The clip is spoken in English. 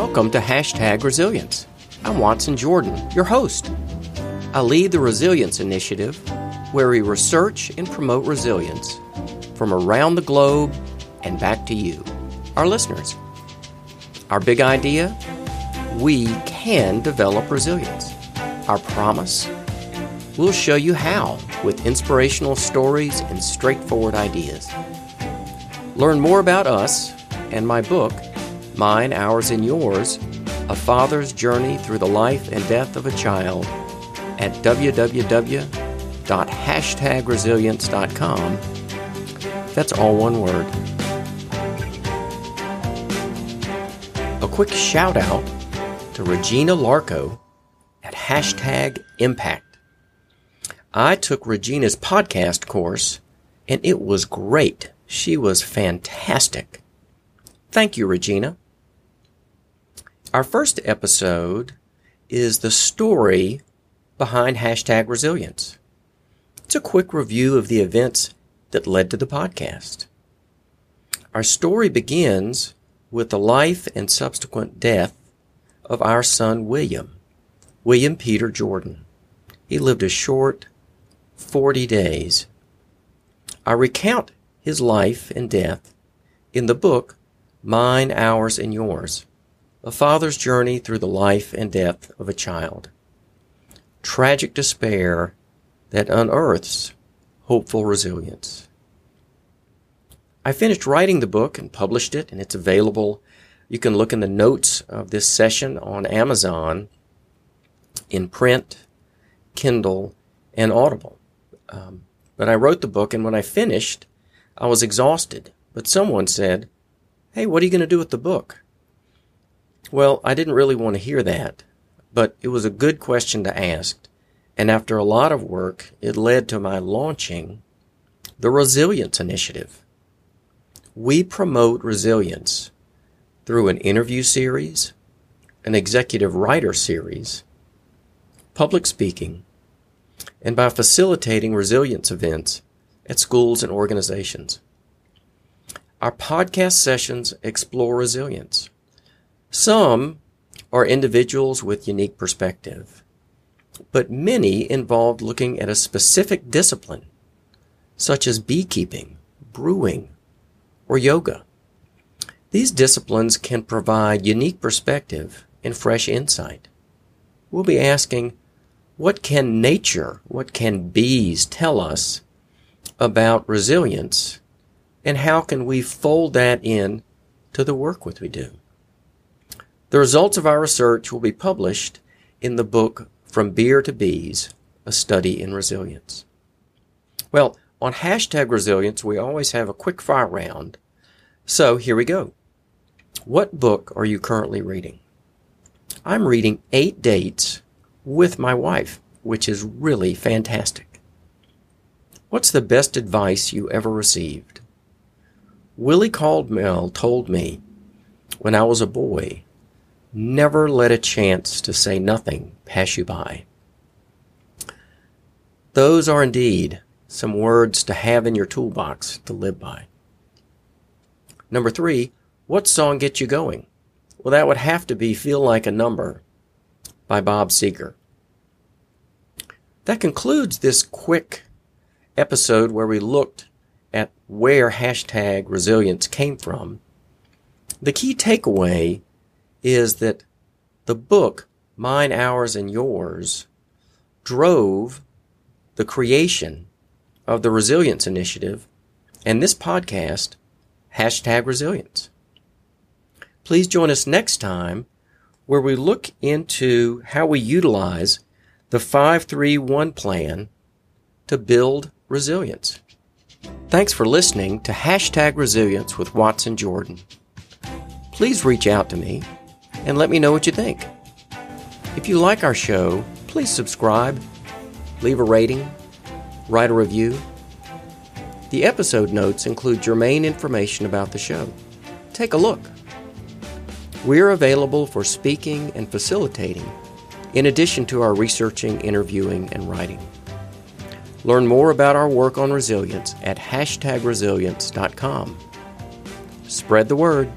Welcome to Hashtag Resilience. I'm Watson Jordan, your host. I lead the Resilience Initiative, where we research and promote resilience from around the globe and back to you, our listeners. Our big idea we can develop resilience. Our promise we'll show you how with inspirational stories and straightforward ideas. Learn more about us and my book, Mine, Ours, and Yours A Father's Journey Through the Life and Death of a Child at www.hashtagresilience.com. That's all one word. A quick shout out to Regina Larco at hashtag impact. I took Regina's podcast course and it was great. She was fantastic. Thank you, Regina. Our first episode is the story behind hashtag resilience. It's a quick review of the events that led to the podcast. Our story begins with the life and subsequent death of our son William, William Peter Jordan. He lived a short 40 days. I recount his life and death in the book Mine, Ours, and Yours A Father's Journey Through the Life and Death of a Child. Tragic despair that unearths hopeful resilience. I finished writing the book and published it, and it's available. You can look in the notes of this session on Amazon in print, Kindle, and Audible. Um, but I wrote the book, and when I finished, I was exhausted. But someone said, Hey, what are you going to do with the book? Well, I didn't really want to hear that, but it was a good question to ask. And after a lot of work, it led to my launching the Resilience Initiative. We promote resilience through an interview series, an executive writer series, public speaking, and by facilitating resilience events at schools and organizations. Our podcast sessions explore resilience. Some are individuals with unique perspective, but many involved looking at a specific discipline, such as beekeeping, brewing, or yoga. These disciplines can provide unique perspective and fresh insight. We'll be asking, what can nature, what can bees tell us about resilience and how can we fold that in to the work which we do? The results of our research will be published in the book From Beer to Bees, a study in resilience. Well, on hashtag resilience, we always have a quick fire round. So here we go. What book are you currently reading? I'm reading Eight Dates with my wife, which is really fantastic. What's the best advice you ever received? Willie Caldwell told me when I was a boy, never let a chance to say nothing pass you by. Those are indeed some words to have in your toolbox to live by. Number three, what song gets you going? Well, that would have to be Feel Like a Number by Bob Seger. That concludes this quick episode where we looked at where hashtag resilience came from. The key takeaway is that the book, Mine, Ours, and Yours, drove the creation of the Resilience Initiative and this podcast, hashtag resilience. Please join us next time where we look into how we utilize the 531 plan to build resilience. Thanks for listening to Hashtag Resilience with Watson Jordan. Please reach out to me and let me know what you think. If you like our show, please subscribe, leave a rating, write a review. The episode notes include germane information about the show. Take a look. We're available for speaking and facilitating, in addition to our researching, interviewing, and writing. Learn more about our work on resilience at hashtagresilience.com. Spread the word.